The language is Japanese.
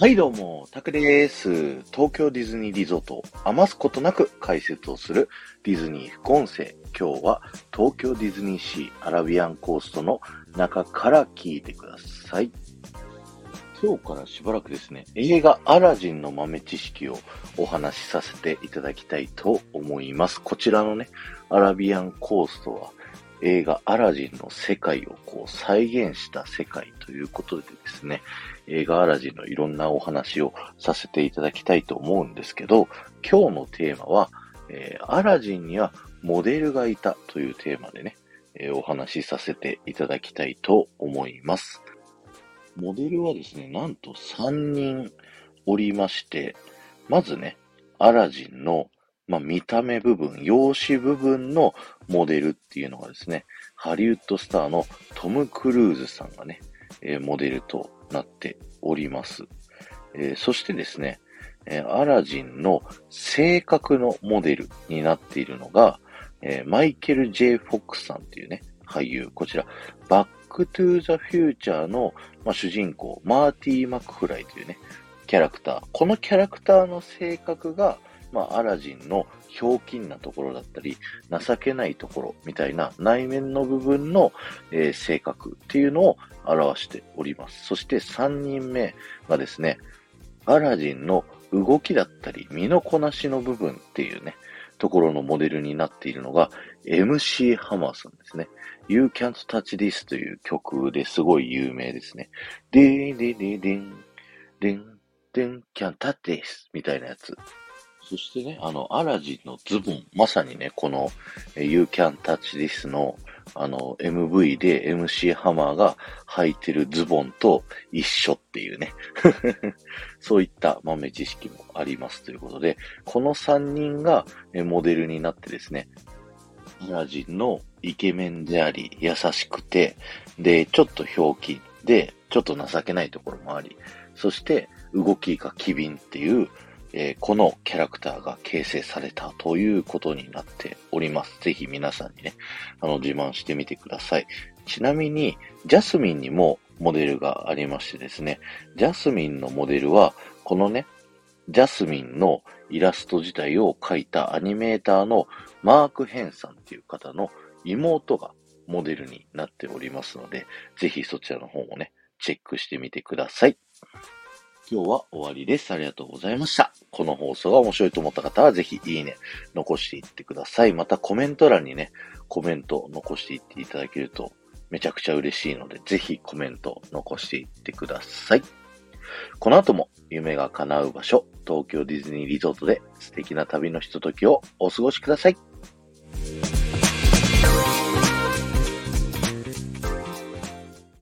はいどうも、タクです。東京ディズニーリゾートを余すことなく解説をするディズニー副音声。今日は東京ディズニーシーアラビアンコーストの中から聞いてください。今日からしばらくですね、映画アラジンの豆知識をお話しさせていただきたいと思います。こちらのね、アラビアンコーストは映画アラジンの世界をこう再現した世界ということでですね、映画アラジンのいろんなお話をさせていただきたいと思うんですけど、今日のテーマは、えー、アラジンにはモデルがいたというテーマでね、えー、お話しさせていただきたいと思います。モデルはですね、なんと3人おりまして、まずね、アラジンのまあ、見た目部分、容姿部分のモデルっていうのがですね、ハリウッドスターのトム・クルーズさんがね、えー、モデルとなっております。えー、そしてですね、えー、アラジンの性格のモデルになっているのが、えマイケル・ J・ フォックスさんっていうね、俳優。こちら、バック・トゥ・ザ・フューチャーの、まあ、主人公、マーティー・マックフライというね、キャラクター。このキャラクターの性格が、まあ、アラジンのひょうきんなところだったり、情けないところみたいな内面の部分の、えー、性格っていうのを表しております。そして3人目がですね、アラジンの動きだったり、身のこなしの部分っていうね、ところのモデルになっているのが MC ハマーさんですね。You Can't Touch This という曲ですごい有名ですね。でーでーでーでん、でん、でん、Can't Touch This みたいなやつ。そしてね、あの、アラジンのズボン、まさにね、この、You Can Touch This の、あの、MV で MC ハマーが履いてるズボンと一緒っていうね。そういった豆知識もありますということで、この3人がモデルになってですね、アラジンのイケメンであり、優しくて、で、ちょっとひょうきんで、ちょっと情けないところもあり、そして動きが機敏っていう、えー、このキャラクターが形成されたということになっております。ぜひ皆さんにね、あの、自慢してみてください。ちなみに、ジャスミンにもモデルがありましてですね、ジャスミンのモデルは、このね、ジャスミンのイラスト自体を描いたアニメーターのマーク・ヘンさんっていう方の妹がモデルになっておりますので、ぜひそちらの方もね、チェックしてみてください。今日は終わりです。ありがとうございました。この放送が面白いと思った方はぜひいいね、残していってください。またコメント欄にね、コメント残していっていただけるとめちゃくちゃ嬉しいので、ぜひコメント残していってください。この後も夢が叶う場所、東京ディズニーリゾートで素敵な旅のひとときをお過ごしください。